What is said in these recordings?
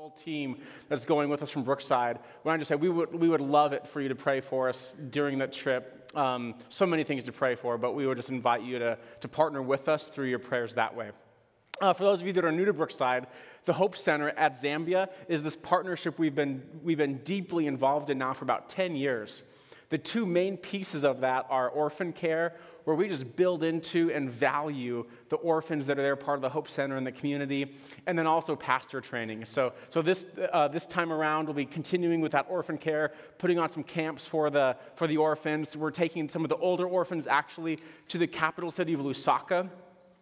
whole team that's going with us from Brookside. When I just said we would, we would love it for you to pray for us during that trip. Um, so many things to pray for, but we would just invite you to, to partner with us through your prayers that way. Uh, for those of you that are new to Brookside, the Hope Center at Zambia is this partnership we've been, we've been deeply involved in now for about 10 years. The two main pieces of that are orphan care, where we just build into and value the orphans that are there, part of the Hope Center and the community, and then also pastor training. So, so this, uh, this time around, we'll be continuing with that orphan care, putting on some camps for the, for the orphans. We're taking some of the older orphans actually to the capital city of Lusaka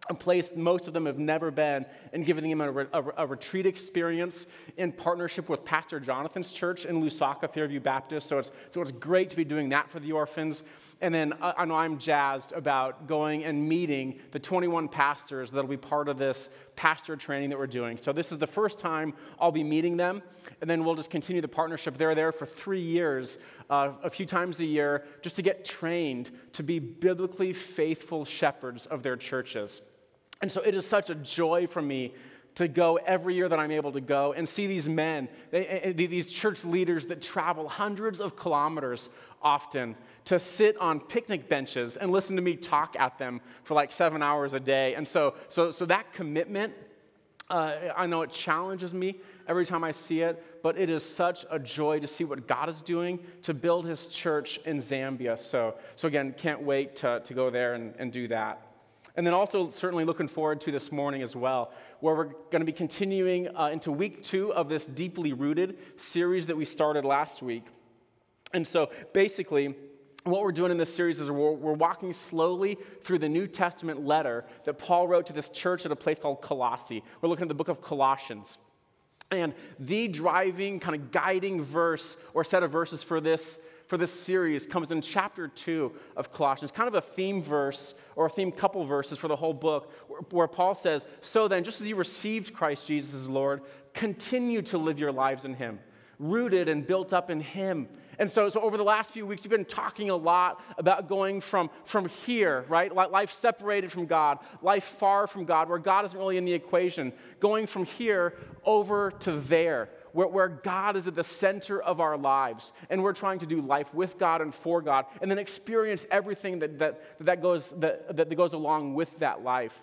a place most of them have never been, and giving them a, a, a, retreat experience in partnership with Pastor Jonathan's church in Lusaka, Fairview Baptist. So it's, so it's great to be doing that for the orphans. And then uh, I know I'm jazzed about going and meeting the 21 pastors that'll be part of this pastor training that we're doing. So this is the first time I'll be meeting them, and then we'll just continue the partnership. They're there for three years, uh, a few times a year, just to get trained to be biblically faithful shepherds of their churches. And so it is such a joy for me to go every year that I'm able to go and see these men, they, these church leaders that travel hundreds of kilometers often to sit on picnic benches and listen to me talk at them for like seven hours a day. And so, so, so that commitment, uh, I know it challenges me every time I see it, but it is such a joy to see what God is doing to build his church in Zambia. So, so again, can't wait to, to go there and, and do that. And then also, certainly looking forward to this morning as well, where we're going to be continuing uh, into week two of this Deeply Rooted series that we started last week. And so basically, what we're doing in this series is we're, we're, walking slowly through the New Testament letter that Paul wrote to this church at a place called Colossae. We're looking at the book of Colossians. And the driving, kind of guiding verse or set of verses for this for this series comes in chapter 2 of Colossians, kind of a theme verse or a theme couple verses for the whole book, where, Paul says, So then, just as you received Christ Jesus as Lord, continue to live your lives in Him, rooted and built up in Him. And so, so over the last few weeks, we've been talking a lot about going from, from here, right? Life separated from God, life far from God, where God isn't really in the equation, going from here over to there where, where God is at the center of our lives, and we're trying to do life with God and for God, and then experience everything that, that, that, goes, that, that goes along with that life.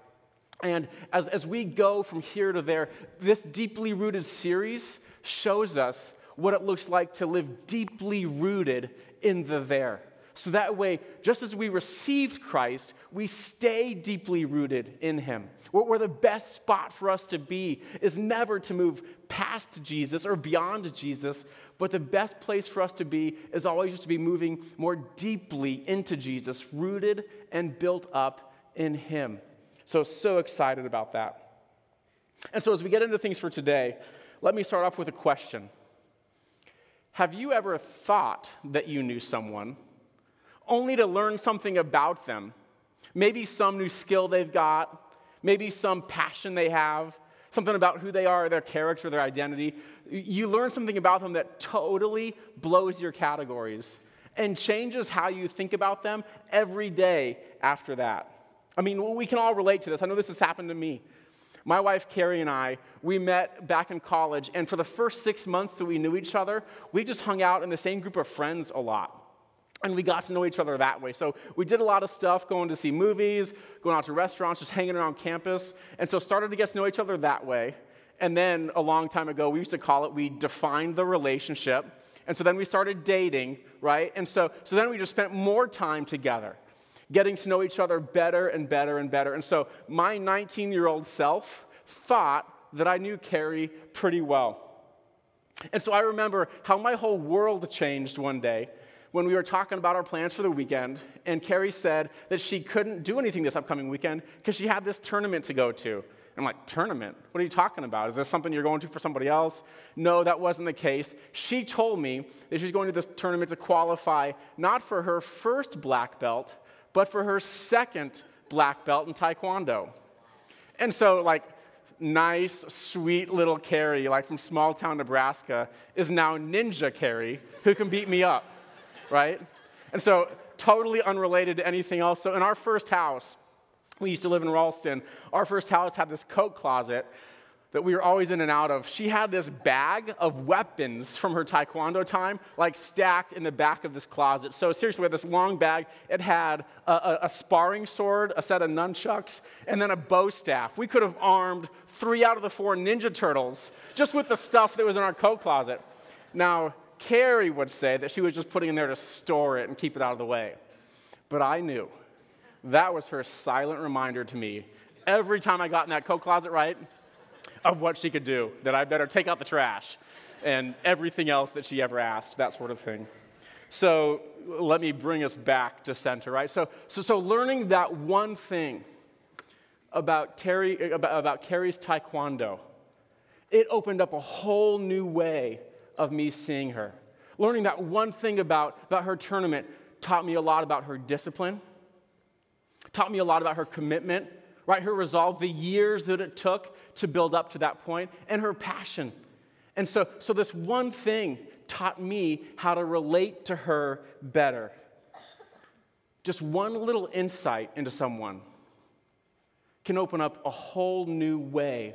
And as, as we go from here to there, this deeply rooted series shows us what it looks like to live deeply rooted in the there. So that way, just as we received Christ, we stay deeply rooted in Him. Where, the best spot for us to be is never to move past Jesus or beyond Jesus, but the best place for us to be is always just to be moving more deeply into Jesus, rooted and built up in Him. So, so excited about that. And so, as we get into things for today, let me start off with a question Have you ever thought that you knew someone? Only to learn something about them. Maybe some new skill they've got, maybe some passion they have, something about who they are, their character, their identity. You learn something about them that totally blows your categories and changes how you think about them every day after that. I mean, we can all relate to this. I know this has happened to me. My wife, Carrie, and I, we met back in college, and for the first six months that we knew each other, we just hung out in the same group of friends a lot. And we got to know each other that way. So we did a lot of stuff, going to see movies, going out to restaurants, just hanging around campus. And so started to get to know each other that way. And then a long time ago, we used to call it we defined the relationship. And so then we started dating, right? And so, so then we just spent more time together, getting to know each other better and better and better. And so my 19 year old self thought that I knew Carrie pretty well. And so I remember how my whole world changed one day when we were talking about our plans for the weekend, and Carrie said that she couldn't do anything this upcoming weekend because she had this tournament to go to. I'm like, tournament? What are you talking about? Is this something you're going to for somebody else? No, that wasn't the case. She told me that she's going to this tournament to qualify not for her first black belt, but for her second black belt in Taekwondo. And so, like, nice, sweet little Carrie, like from small town Nebraska, is now Ninja Carrie, who can beat me up right? And so, totally unrelated to anything else. So, in our first house, we used to live in Ralston. Our first house had this coat closet that we were always in and out of, she had this bag of weapons from her taekwondo time, like stacked in the back of this closet. So, seriously, we had this long bag. It had a, a, a sparring sword, a set of nunchucks, and then a bow staff. We could have armed three out of the four Ninja Turtles just with the stuff that was in our coat closet. Now, Carrie would say that she was just putting in there to store it and keep it out of the way. But I knew that was her silent reminder to me every time I got in that coat closet, right? of what she could do, that I better take out the trash and everything else that she ever asked, that sort of thing. So let me bring us back to center, right? So, so, so learning that one thing about, Terry, about, about Carrie's taekwondo, it opened up a whole new way of me seeing her. Learning that one thing about, about her tournament taught me a lot about her discipline, taught me a lot about her commitment, right? Her resolve, the years that it took to build up to that point, and her passion. And so, so this one thing taught me how to relate to her better. Just one little insight into someone can open up a whole new way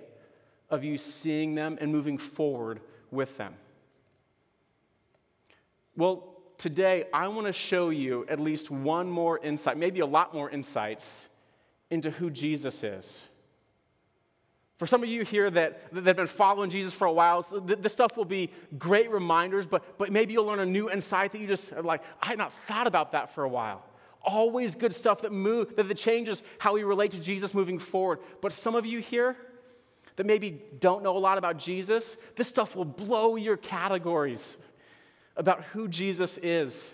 of you seeing them and moving forward with them. Well, today I want to show you at least one more insight, maybe a lot more insights into who Jesus is. For some of you here that, that have been following Jesus for a while, so th- this stuff will be great reminders, but, but maybe you'll learn a new insight that you just like, I had not thought about that for a while. Always good stuff that move, that, that changes how we relate to Jesus moving forward. But some of you here that maybe don't know a lot about Jesus, this stuff will blow your categories about who Jesus is.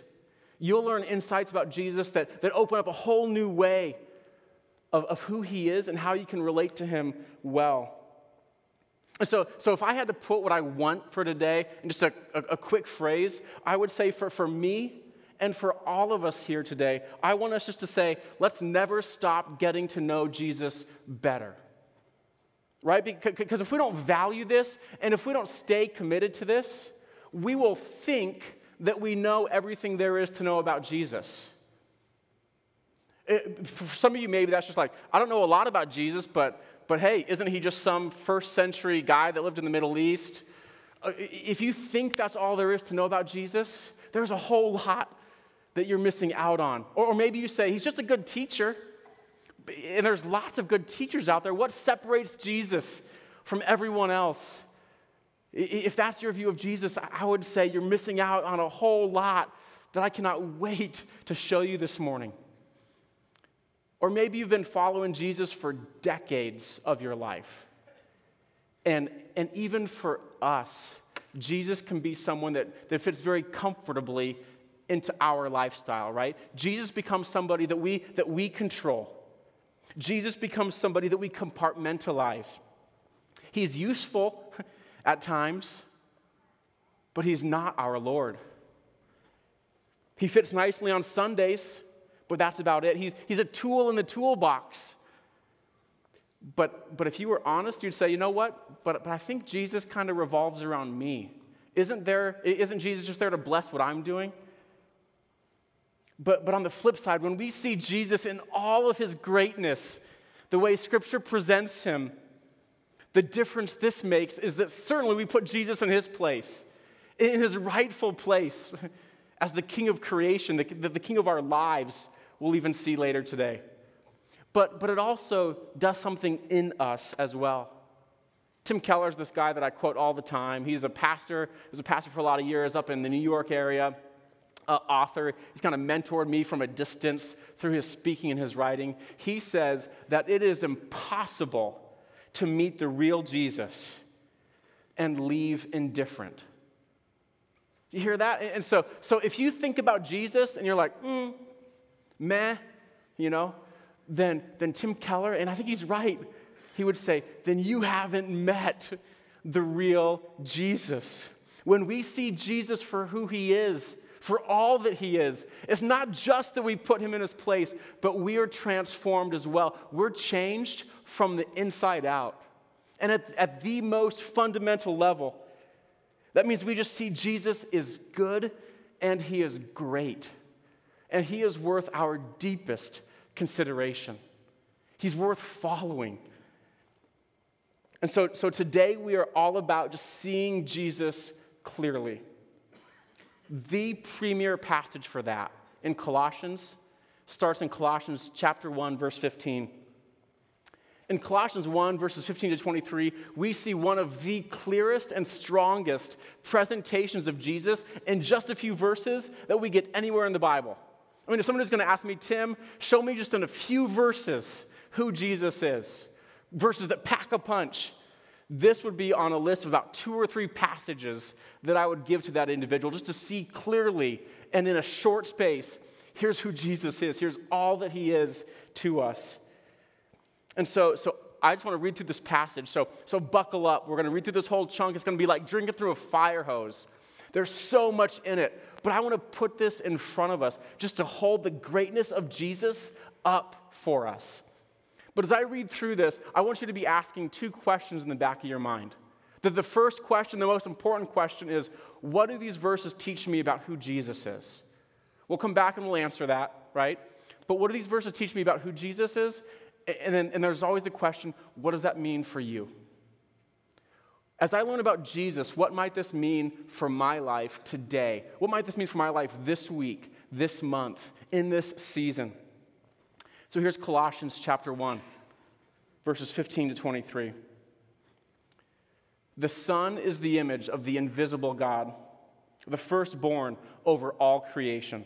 You'll learn insights about Jesus that, that open up a whole new way of, of who he is and how you can relate to him well. And so, so if I had to put what I want for today in just a, a, a quick phrase, I would say for, for me and for all of us here today, I want us just to say, let's never stop getting to know Jesus better. Right? Because if we don't value this and if we don't stay committed to this, we will think that we know everything there is to know about Jesus. It, for some of you, maybe that's just like, I don't know a lot about Jesus, but, but hey, isn't he just some first century guy that lived in the Middle East? Uh, if you think that's all there is to know about Jesus, there's a whole lot that you're missing out on. Or, or maybe you say, he's just a good teacher. And there's lots of good teachers out there. What separates Jesus from everyone else? If that's your view of Jesus, I would say you're missing out on a whole lot that I cannot wait to show you this morning. Or maybe you've been following Jesus for decades of your life. And, and even for us, Jesus can be someone that, that fits very comfortably into our lifestyle, right? Jesus becomes somebody that we, that we control. Jesus becomes somebody that we compartmentalize. He's useful at times, but he's not our Lord. He fits nicely on Sundays, but that's about it. He's, he's a tool in the toolbox. But, but if you were honest, you'd say, you know what? But, but I think Jesus kind of revolves around me. Isn't, there, isn't Jesus just there to bless what I'm doing? But, but on the flip side, when we see Jesus in all of his greatness, the way Scripture presents him, the difference this makes is that certainly we put Jesus in his place, in his rightful place as the king of creation, the, the, king of our lives we'll even see later today. But, but it also does something in us as well. Tim Keller is this guy that I quote all the time. He's a pastor, he was a pastor for a lot of years up in the New York area, uh, author. He's kind of mentored me from a distance through his speaking and his writing. He says that it is impossible to meet the real Jesus and leave indifferent. You hear that? And so, so if you think about Jesus and you're like, mm, meh, you know, then, then Tim Keller, and I think he's right, he would say, then you haven't met the real Jesus. When we see Jesus for who he is, for all that he is, it's not just that we put him in his place, but we are transformed as well. We're changed from the inside out. And at, at the most fundamental level, that means we just see Jesus is good and he is great and He is worth our deepest consideration. He's worth following. And so, so today we are all about just seeing Jesus clearly. The premier passage for that in Colossians starts in Colossians chapter 1, verse 15. In Colossians 1, verses 15 to 23, we see one of the clearest and strongest presentations of Jesus in just a few verses that we get anywhere in the Bible. I mean, if someone is going to ask me, Tim, show me just in a few verses who Jesus is, verses that pack a punch, this would be on a list of about two or three passages that I would give to that individual just to see clearly and in a short space here's who Jesus is, here's all that he is to us. And so, so I just want to read through this passage. So, so buckle up. We're going to read through this whole chunk. It's going to be like drinking through a fire hose. There's so much in it. But I want to put this in front of us just to hold the greatness of Jesus up for us. But as I read through this, I want you to be asking two questions in the back of your mind. That the first question, the most important question is what do these verses teach me about who Jesus is? We'll come back and we'll answer that, right? But what do these verses teach me about who Jesus is? And then and there's always the question what does that mean for you? As I learn about Jesus, what might this mean for my life today? What might this mean for my life this week, this month, in this season? So here's Colossians chapter 1, verses 15 to 23. The Son is the image of the invisible God, the firstborn over all creation.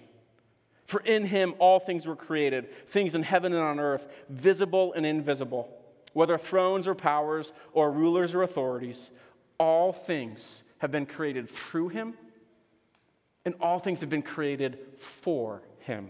For in him all things were created, things in heaven and on earth, visible and invisible, whether thrones or powers or rulers or authorities, all things have been created through him, and all things have been created for him.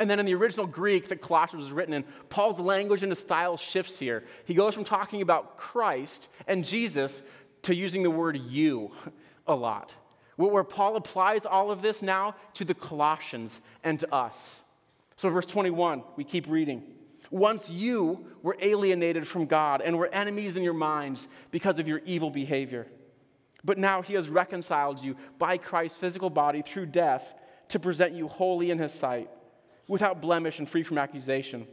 And then in the original Greek that Colossians was written in, Paul's language and his style shifts here. He goes from talking about Christ and Jesus to using the word you a lot, where Paul applies all of this now to the Colossians and to us. So, verse 21, we keep reading. Once you were alienated from God and were enemies in your minds because of your evil behavior. But now he has reconciled you by Christ's physical body through death to present you holy in his sight without blemish and free from accusation,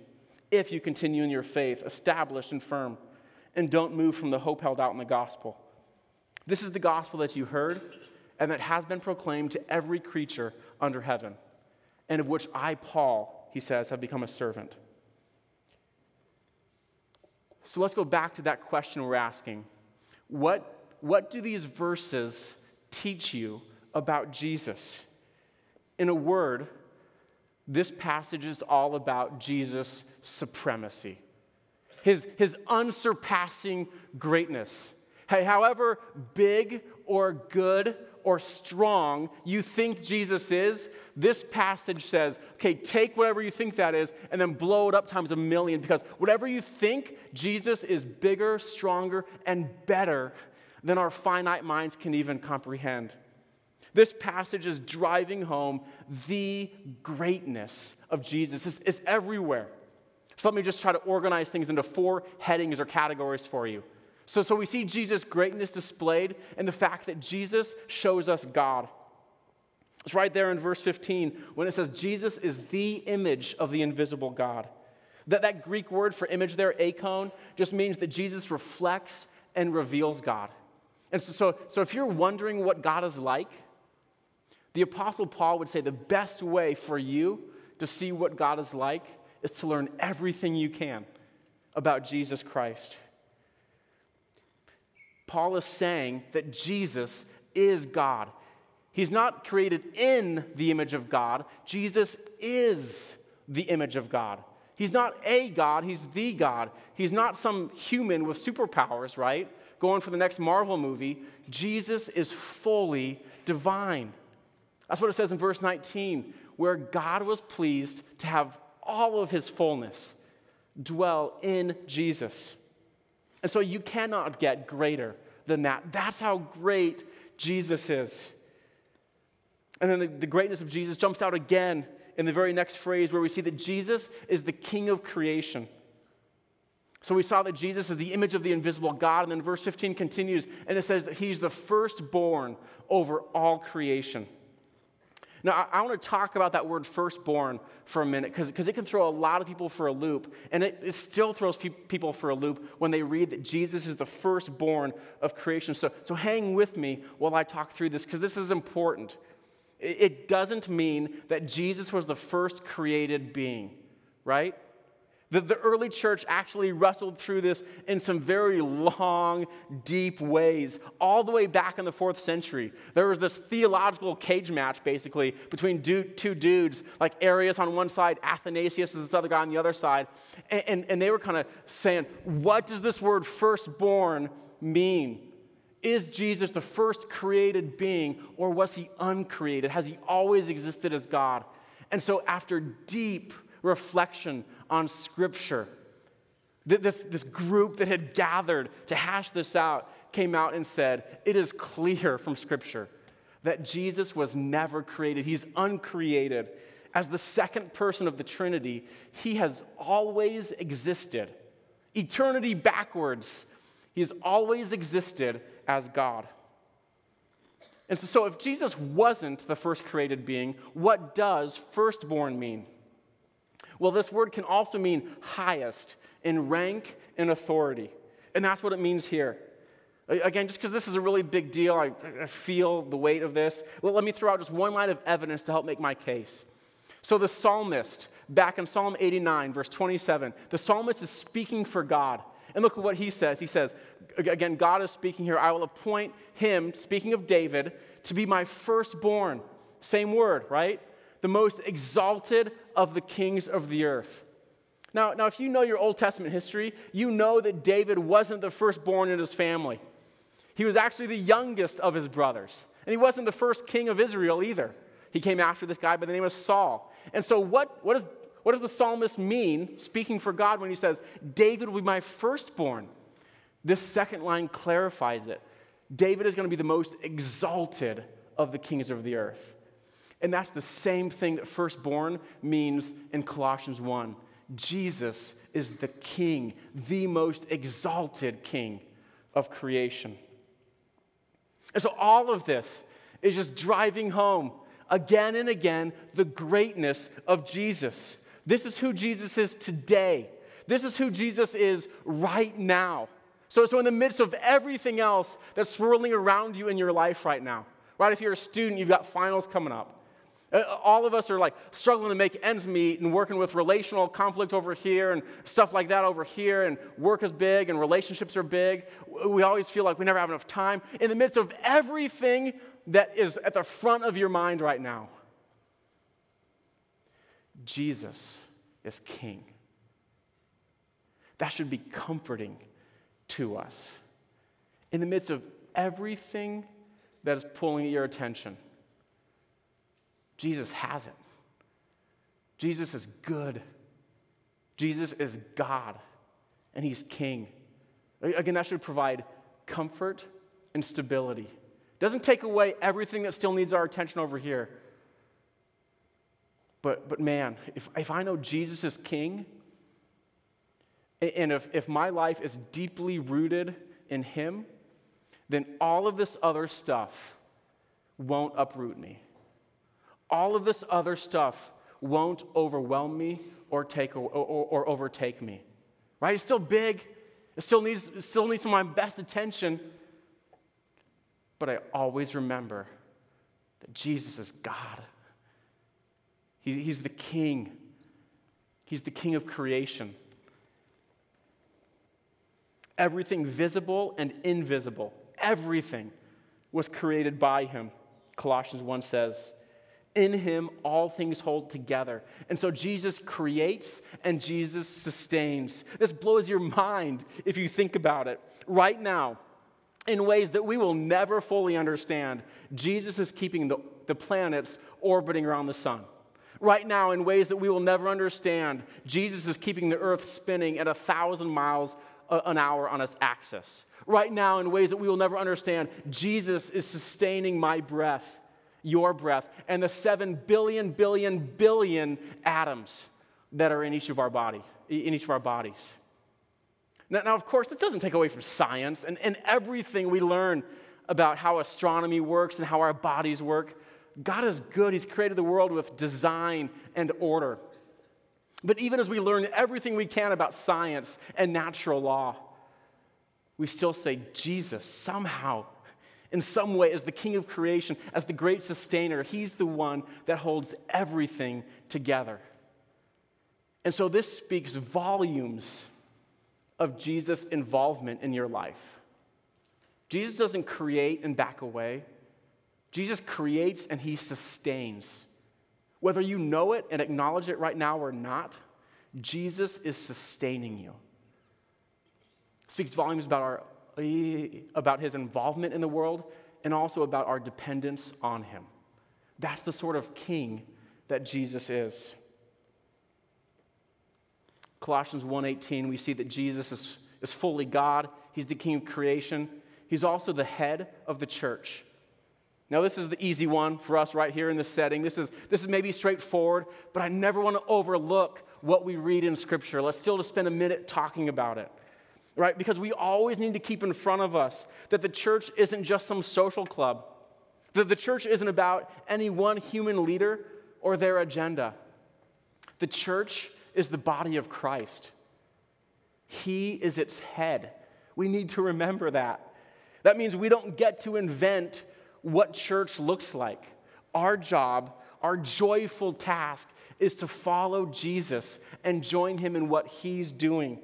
if you continue in your faith, established and firm, and don't move from the hope held out in the gospel. This is the gospel that you heard and that has been proclaimed to every creature under heaven, and of which I, Paul, he says, have become a servant. So let's go back to that question we're asking. What, what do these verses teach you about Jesus? In a word, this passage is all about Jesus' supremacy, his, his unsurpassing greatness. Hey, however big or good or strong you think Jesus is, this passage says, okay, take whatever you think that is and then blow it up times a million because whatever you think, Jesus is bigger, stronger, and better than our finite minds can even comprehend. This passage is driving home the greatness of Jesus. It's, it's, everywhere. So let me just try to organize things into four headings or categories for you. So, so we see Jesus' greatness displayed in the fact that Jesus shows us God. It's right there in verse 15 when it says Jesus is the image of the invisible God. That, that Greek word for image there, eikon, just means that Jesus reflects and reveals God. And so, so, so if you're wondering what God is like, the Apostle Paul would say the best way for you to see what God is like is to learn everything you can about Jesus Christ. Paul is saying that Jesus is God. He's not created in the image of God, Jesus is the image of God. He's not a God, he's the God. He's not some human with superpowers, right? Going for the next Marvel movie. Jesus is fully divine. That's what it says in verse 19, where God was pleased to have all of his fullness dwell in Jesus. And so you cannot get greater than that. That's how great Jesus is. And then the, the, greatness of Jesus jumps out again in the very next phrase where we see that Jesus is the king of creation. So we saw that Jesus is the image of the invisible God. And then verse 15 continues and it says that he's the firstborn over all creation. Now, I, I want to talk about that word firstborn for a minute because it can throw a lot of people for a loop. And it, it still throws pe- people for a loop when they read that Jesus is the firstborn of creation. So, so hang with me while I talk through this because this is important. It, it doesn't mean that Jesus was the first created being, right? The, the early church actually wrestled through this in some very long, deep ways, all the way back in the fourth century. There was this theological cage match, basically, between two dudes, like Arius on one side, Athanasius is this other guy on the other side. And, and, and they were kind of saying, what does this word firstborn mean? Is Jesus the first created being, or was he uncreated? Has he always existed as God? And so, after deep reflection on Scripture. This, this group that had gathered to hash this out came out and said, It is clear from Scripture that Jesus was never created, He's uncreated. As the second person of the Trinity, He has always existed. Eternity backwards, He has always existed as God. And so, so if Jesus wasn't the first created being, what does firstborn mean? Well, this word can also mean highest in rank and authority. And that's what it means here. Again, just because this is a really big deal, I, I feel the weight of this. Well, let me throw out just one line of evidence to help make my case. So, the psalmist, back in Psalm 89, verse 27, the psalmist is speaking for God. And look at what he says. He says, again, God is speaking here. I will appoint him, speaking of David, to be my firstborn. Same word, right? The most exalted of the kings of the earth. Now, now, if you know your Old Testament history, you know that David wasn't the firstborn in his family. He was actually the youngest of his brothers. And he wasn't the first king of Israel either. He came after this guy by the name of Saul. And so, what, what, is, what does the psalmist mean, speaking for God, when he says, David will be my firstborn? This second line clarifies it. David is going to be the most exalted of the kings of the earth. And that's the same thing that firstborn means in Colossians 1. Jesus is the king, the most exalted king of creation. And so all of this is just driving home again and again the greatness of Jesus. This is who Jesus is today. This is who Jesus is right now. So, so in the midst of everything else that's swirling around you in your life right now, right? If you're a student, you've got finals coming up. Uh, all of us are like struggling to make ends meet and working with relational conflict over here and stuff like that over here, and work is big and relationships are big. We always feel like we never have enough time. In the midst of everything that is at the front of your mind right now, Jesus is King. That should be comforting to us. In the midst of everything that is pulling your attention, Jesus has it. Jesus is good. Jesus is God, and He's King. Again, that should provide comfort and stability. It doesn't take away everything that still needs our attention over here. But, but man, if, if I know Jesus is King, and if, if my life is deeply rooted in Him, then all of this other stuff won't uproot me all of this other stuff won't overwhelm me or, take, or, or, or overtake me. Right? It's still big. It still needs, it still needs my best attention. But I always remember that Jesus is God. He, he's the King. He's the King of creation. Everything visible and invisible, everything was created by him. Colossians 1 says, in him, all things hold together. And so Jesus creates and Jesus sustains. This blows your mind if you think about it. Right now, in ways that we will never fully understand, Jesus is keeping the, the planets orbiting around the sun. Right now, in ways that we will never understand, Jesus is keeping the earth spinning at a thousand miles an hour on its axis. Right now, in ways that we will never understand, Jesus is sustaining my breath, your breath, and the seven billion, billion, billion atoms that are in each of our body, in each of our bodies. Now, now of course, this doesn't take away from science and, and everything we learn about how astronomy works and how our bodies work. God is good. He's created the world with design and order. But even as we learn everything we can about science and natural law, we still say Jesus somehow, in some way, as the king of creation, as the great sustainer, he's the one that holds everything together. And so this speaks volumes of Jesus' involvement in your life. Jesus doesn't create and back away. Jesus creates and he sustains. Whether you know it and acknowledge it right now or not, Jesus is sustaining you. Speaks volumes about, our, about his involvement in the world and also about our dependence on him. That's the sort of king that Jesus is. Colossians 1:18 we see that Jesus is, is fully God, he's the king of creation. He's also the head of the church. Now, this is the easy one for us right here in this setting. This is, this is maybe straightforward, but I never want to overlook what we read in Scripture. Let's still just spend a minute talking about it, right? Because we always need to keep in front of us that the church isn't just some social club, that the church isn't about any one human leader or their agenda. The church is the body of Christ, He is its head. We need to remember that. That means we don't get to invent what church looks like. Our job, our joyful task, is to follow Jesus and join him in what he's doing.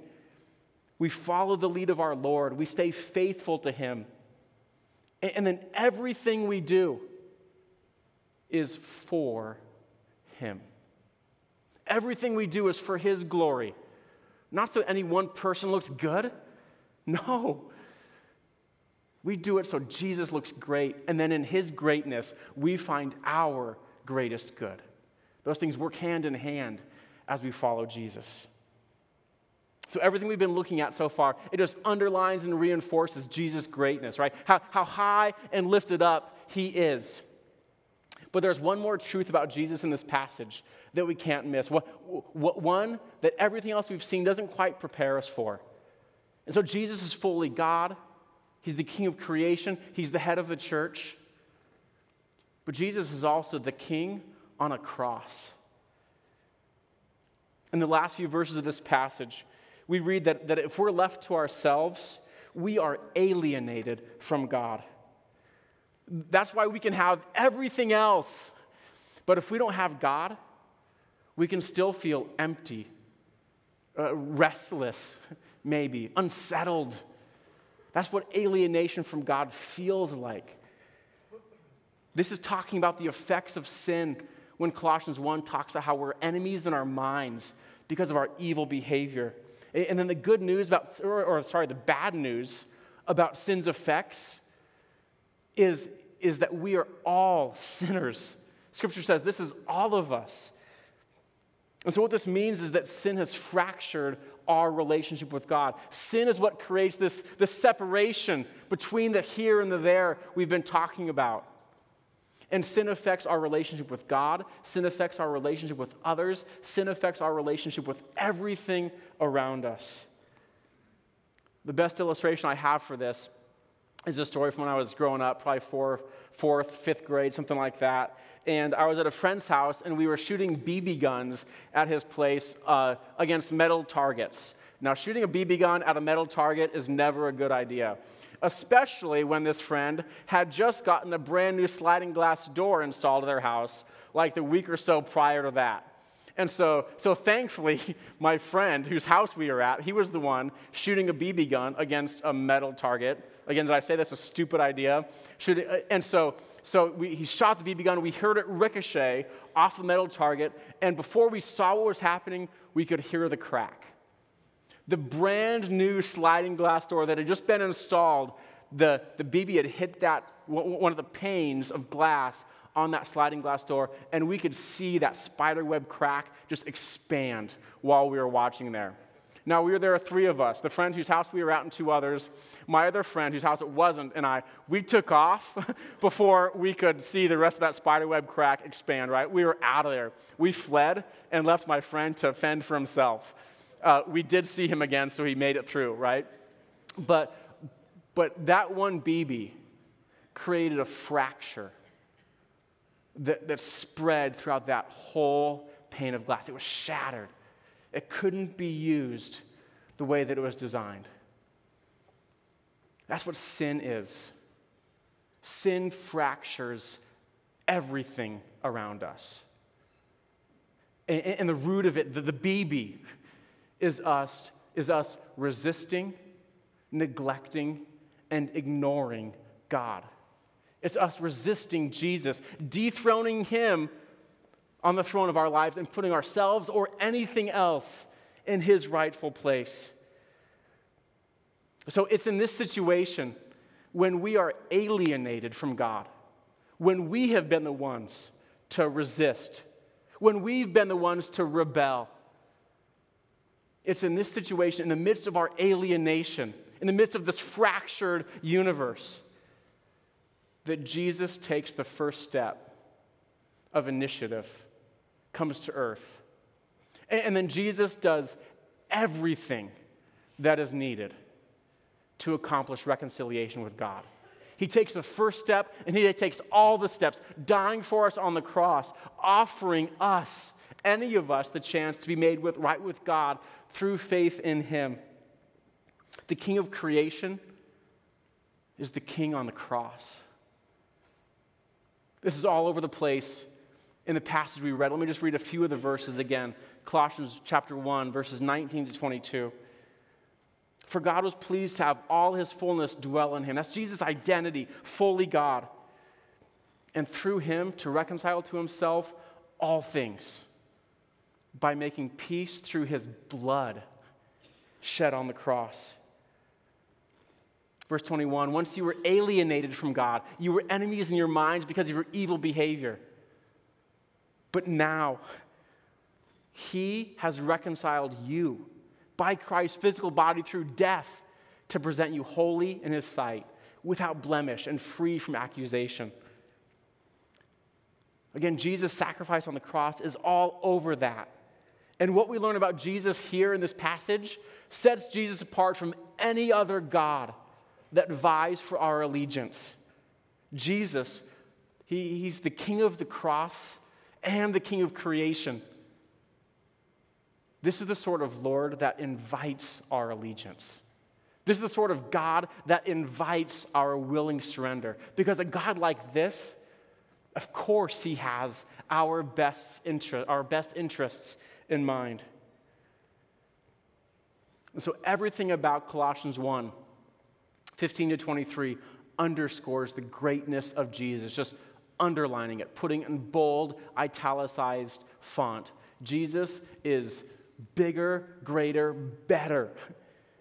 We follow the lead of our Lord, we stay faithful to him. And then everything we do is for him. Everything we do is for his glory. Not so any one person looks good. No. We do it so Jesus looks great, and then in his greatness, we find our greatest good. Those things work hand in hand as we follow Jesus. So, everything we've been looking at so far, it just underlines and reinforces Jesus' greatness, right? How, how high and lifted up he is. But there's one more truth about Jesus in this passage that we can't miss. What, what, one that everything else we've seen doesn't quite prepare us for. And so, Jesus is fully God, He's the king of creation, He's the head of the church. But Jesus is also the king on a cross. In the last few verses of this passage, we read that, that if we're left to ourselves, we are alienated from God. That's why we can have everything else. But if we don't have God, we can still feel empty, uh, restless, maybe, unsettled that's what alienation from God feels like. This is talking about the effects of sin when Colossians 1 talks about how we're enemies in our minds because of our evil behavior. And then the good news about, or, or sorry, the bad news about sin's effects is, is that we are all sinners. Scripture says this is all of us. And so, what this means is that sin has fractured our relationship with God. Sin is what creates this, this separation between the here and the there we've been talking about. And sin affects our relationship with God, sin affects our relationship with others, sin affects our relationship with everything around us. The best illustration I have for this is a story from when I was growing up, probably fourth, fourth, fifth grade, something like that. And I was at a friend's house, and we were shooting BB guns at his place uh, against metal targets. Now, shooting a BB gun at a metal target is never a good idea, especially when this friend had just gotten a brand new sliding glass door installed to their house, like the week or so prior to that. And so, so thankfully, my friend whose house we were at, he was the one shooting a BB gun against a metal target. Again, did I say that's a stupid idea? Should, uh, and so, so we, he shot the BB gun. We heard it ricochet off the metal target. And before we saw what was happening, we could hear the crack. The brand new sliding glass door that had just been installed, the, the BB had hit that, one of the panes of glass on that sliding glass door, and we could see that spider web crack just expand while we were watching there. Now, we were there, three of us. The friend whose house we were at, and two others. My other friend, whose house it wasn't, and I, we took off before we could see the rest of that spiderweb crack expand, right? We were out of there. We fled and left my friend to fend for himself. Uh, we did see him again, so he made it through, right? But, but that one BB created a fracture that, that spread throughout that whole pane of glass. It was shattered. It couldn't be used the way that it was designed. That's what sin is. Sin fractures everything around us. And, and the root of it, the, the BB, is us, is us resisting, neglecting, and ignoring God. It's us resisting Jesus, dethroning him on the throne of our lives and putting ourselves or anything else in his rightful place. So it's in this situation when we are alienated from God, when we have been the ones to resist, when we've been the ones to rebel. It's in this situation, in the midst of our alienation, in the midst of this fractured universe, that Jesus takes the first step of initiative, comes to earth. And, and then Jesus does everything that is needed to accomplish reconciliation with God. He takes the first step and he takes all the steps, dying for us on the cross, offering us, any of us, the chance to be made with, right with God through faith in him. The king of creation is the king on the cross. This is all over the place in the passage we read. Let me just read a few of the verses again. Colossians chapter 1, verses 19 to 22. For God was pleased to have all his fullness dwell in him. That's Jesus' identity, fully God. And through him to reconcile to himself all things by making peace through his blood shed on the cross. Verse 21 Once you were alienated from God, you were enemies in your minds because of your evil behavior. But now, He has reconciled you by Christ's physical body through death to present you holy in His sight, without blemish and free from accusation. Again, Jesus' sacrifice on the cross is all over that. And what we learn about Jesus here in this passage sets Jesus apart from any other God that vies for our allegiance. Jesus, he, he's the king of the cross and the king of creation. This is the sort of Lord that invites our allegiance. This is the sort of God that invites our willing surrender. Because a God like this, of course, he has our best, interest, our best interests in mind. And so everything about Colossians 1 15 to 23 underscores the greatness of Jesus, just underlining it, putting in bold, italicized font. Jesus is bigger, greater, better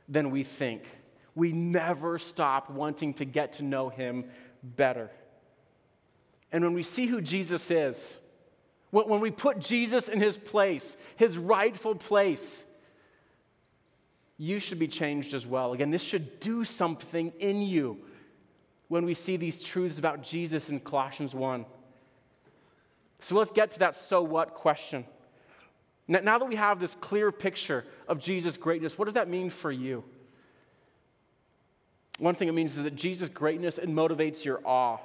than we think. We never stop wanting to get to know him better. And when we see who Jesus is, when we put Jesus in his place, his rightful place, you should be changed as well. Again, this should do something in you when we see these truths about Jesus in Colossians 1. So let's get to that so what question. Now that we have this clear picture of Jesus' greatness, what does that mean for you? One thing it means is that Jesus' greatness it motivates your awe.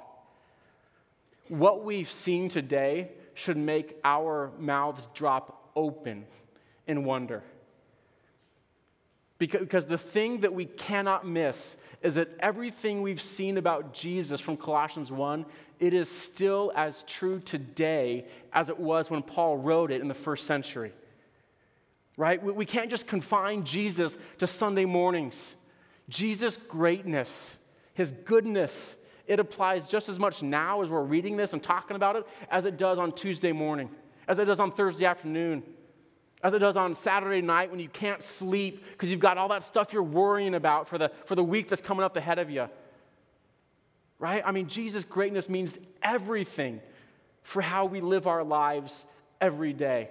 What we've seen today should make our mouths drop open in wonder. Because the thing that we cannot miss is that everything we've seen about Jesus from Colossians 1, it is still as true today as it was when Paul wrote it in the first century. Right? We can't just confine Jesus to Sunday mornings. Jesus' greatness, his goodness, it applies just as much now as we're reading this and talking about it as it does on Tuesday morning, as it does on Thursday afternoon, as it does on Saturday night when you can't sleep because you've got all that stuff you're worrying about for the, for the week that's coming up ahead of you. Right? I mean, Jesus' greatness means everything for how we live our lives every day.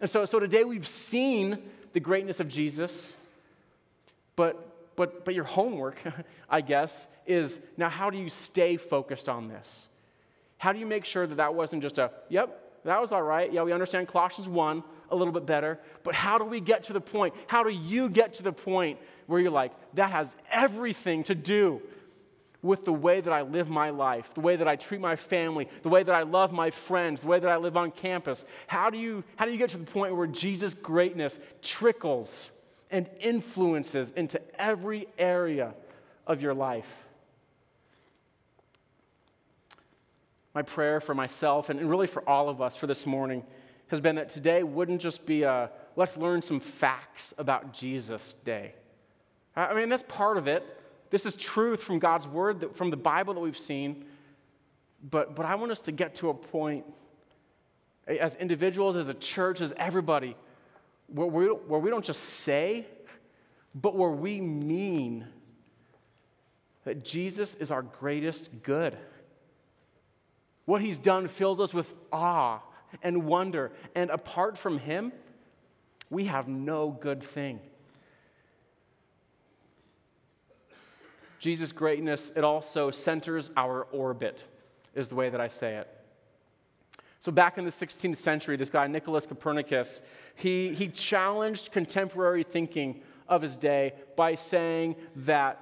And so, so today we've seen the greatness of Jesus. But, but, but your homework, I guess, is now how do you stay focused on this? How do you make sure that that wasn't just a, yep, that was all right. Yeah, we understand Colossians 1 a little bit better. But how do we get to the point? How do you get to the point where you're like, that has everything to do with the way that I live my life, the way that I treat my family, the way that I love my friends, the way that I live on campus? How do you, how do you get to the point where Jesus' greatness trickles and influences into every area of your life? my prayer for myself and really for all of us for this morning has been that today wouldn't just be a let's learn some facts about Jesus day. I mean, that's part of it. This is truth from God's word, from the Bible that we've seen. But, but I want us to get to a point as individuals, as a church, as everybody, where we, where we don't just say, but where we mean that Jesus is our greatest good. What he's done fills us with awe and wonder. And apart from him, we have no good thing. Jesus' greatness, it also centers our orbit, is the way that I say it. So, back in the 16th century, this guy, Nicholas Copernicus, he, he challenged contemporary thinking of his day by saying that,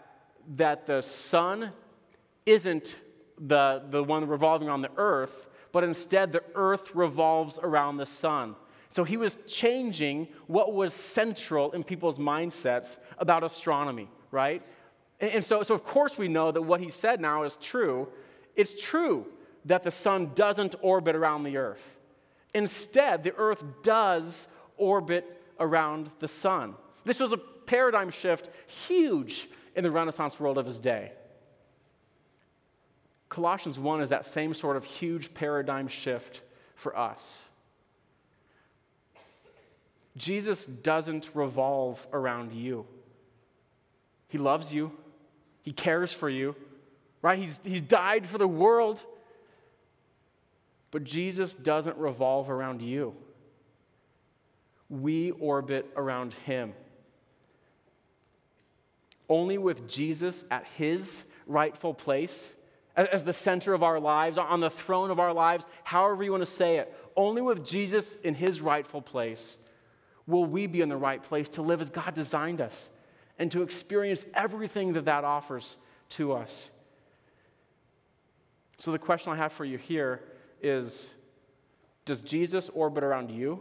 that the sun isn't the, the one revolving on the earth, but instead the earth revolves around the sun. So he was changing what was central in people's mindsets about astronomy, right? And, so, so, of course, we know that what he said now is true. It's true that the sun doesn't orbit around the earth. Instead, the earth does orbit around the sun. This was a paradigm shift, huge in the Renaissance world of his day. Colossians 1 is that same sort of huge paradigm shift for us. Jesus doesn't revolve around you. He loves you, He cares for you, right? He's, he's died for the world. But Jesus doesn't revolve around you. We orbit around Him. Only with Jesus at His rightful place as the center of our lives, on the throne of our lives, however you want to say it. Only with Jesus in his rightful place will we be in the right place to live as God designed us and to experience everything that that offers to us. So, the question I have for you here is Does Jesus orbit around you?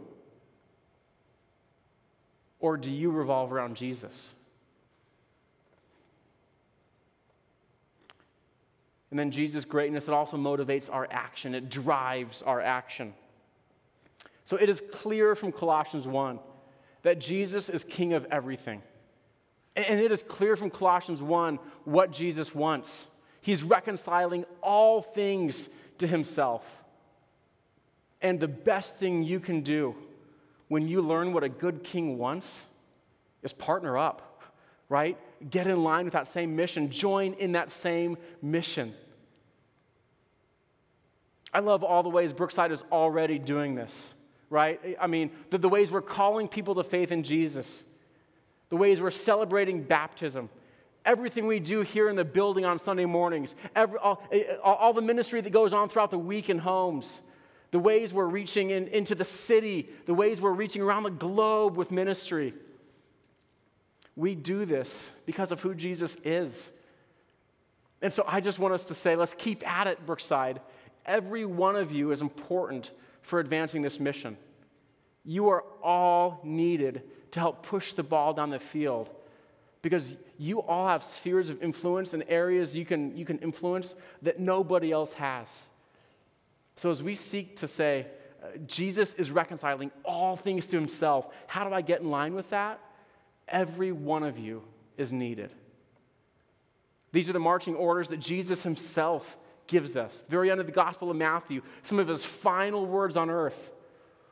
Or do you revolve around Jesus? And then Jesus' greatness, it also motivates our action, it drives our action. So it is clear from Colossians 1 that Jesus is king of everything. And it is clear from Colossians 1 what Jesus wants. He's reconciling all things to himself. And the best thing you can do when you learn what a good king wants is partner up, right? Get in line with that same mission, join in that same mission. I love all the ways Brookside is already doing this, right? I mean, the, the ways we're calling people to faith in Jesus, the ways we're celebrating baptism, everything we do here in the building on Sunday mornings, every, all, all, the ministry that goes on throughout the week in homes, the ways we're reaching in, into the city, the ways we're reaching around the globe with ministry. We do this because of who Jesus is. And so I just want us to say, let's keep at it, Brookside. Every one of you is important for advancing this mission. You are all needed to help push the ball down the field because you all have spheres of influence and areas you can, you can influence that nobody else has. So, as we seek to say, uh, Jesus is reconciling all things to himself, how do I get in line with that? Every one of you is needed. These are the marching orders that Jesus himself gives us. The Very end of the Gospel of Matthew, some of his final words on earth.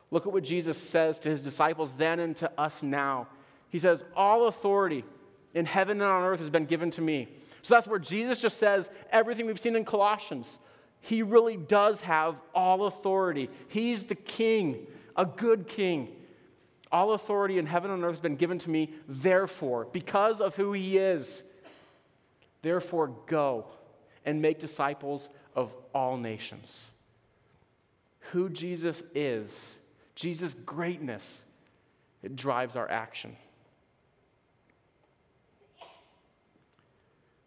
Look at what Jesus says to his disciples then and to us now. He says, All authority in heaven and on earth has been given to me. So that's where Jesus just says everything we've seen in Colossians. He really does have all authority. He's the king, a good king. All authority in heaven and earth has been given to me, therefore, because of who he is. Therefore, go and make disciples of all nations. Who Jesus is, Jesus' greatness, it drives our action.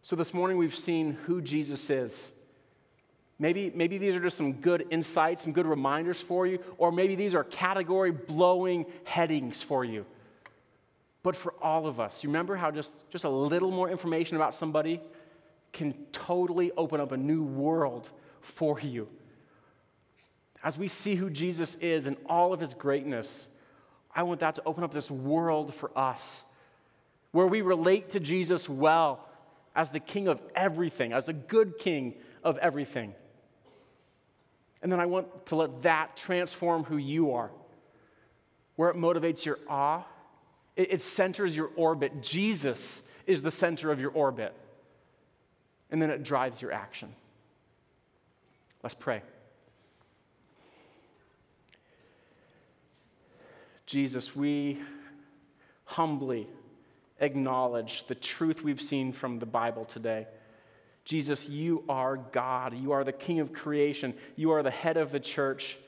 So this morning we've seen who Jesus is. Maybe, maybe these are just some good insights, some good reminders for you, or maybe these are category blowing headings for you. But for all of us, you remember how just, just a little more information about somebody can totally open up a new world for you. As we see who Jesus is and all of his greatness, I want that to open up this world for us where we relate to Jesus well as the king of everything, as a good king of everything. And then I want to let that transform who you are, where it motivates your awe, it, it centers your orbit. Jesus is the center of your orbit. And then it drives your action. Let's pray. Jesus, we humbly acknowledge the truth we've seen from the Bible today. Jesus, you are God. You are the King of creation. You are the head of the church,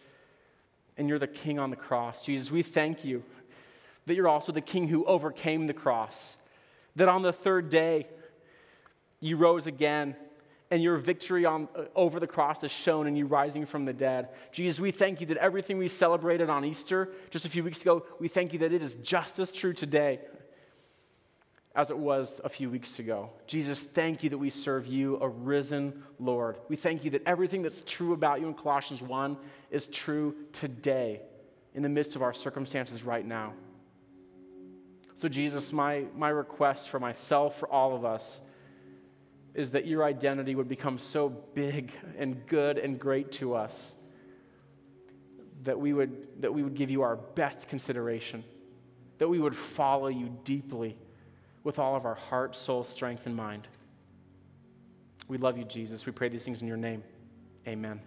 and you're the King on the cross. Jesus, we thank you that you're also the King who overcame the cross, that on the third day you rose again, and your victory on, uh, over the cross is shown in you rising from the dead. Jesus, we thank you that everything we celebrated on Easter just a few weeks ago, we thank you that it is just as true today as it was a few weeks ago. Jesus, thank you that we serve you, a risen Lord. We thank you that everything that's true about you in Colossians 1 is true today in the midst of our circumstances right now. So, Jesus, my, my request for myself, for all of us, is that your identity would become so big and good and great to us that we would, that we would give you our best consideration, that we would follow you deeply with all of our heart, soul, strength, and mind. We love you, Jesus. We pray these things in your name. Amen.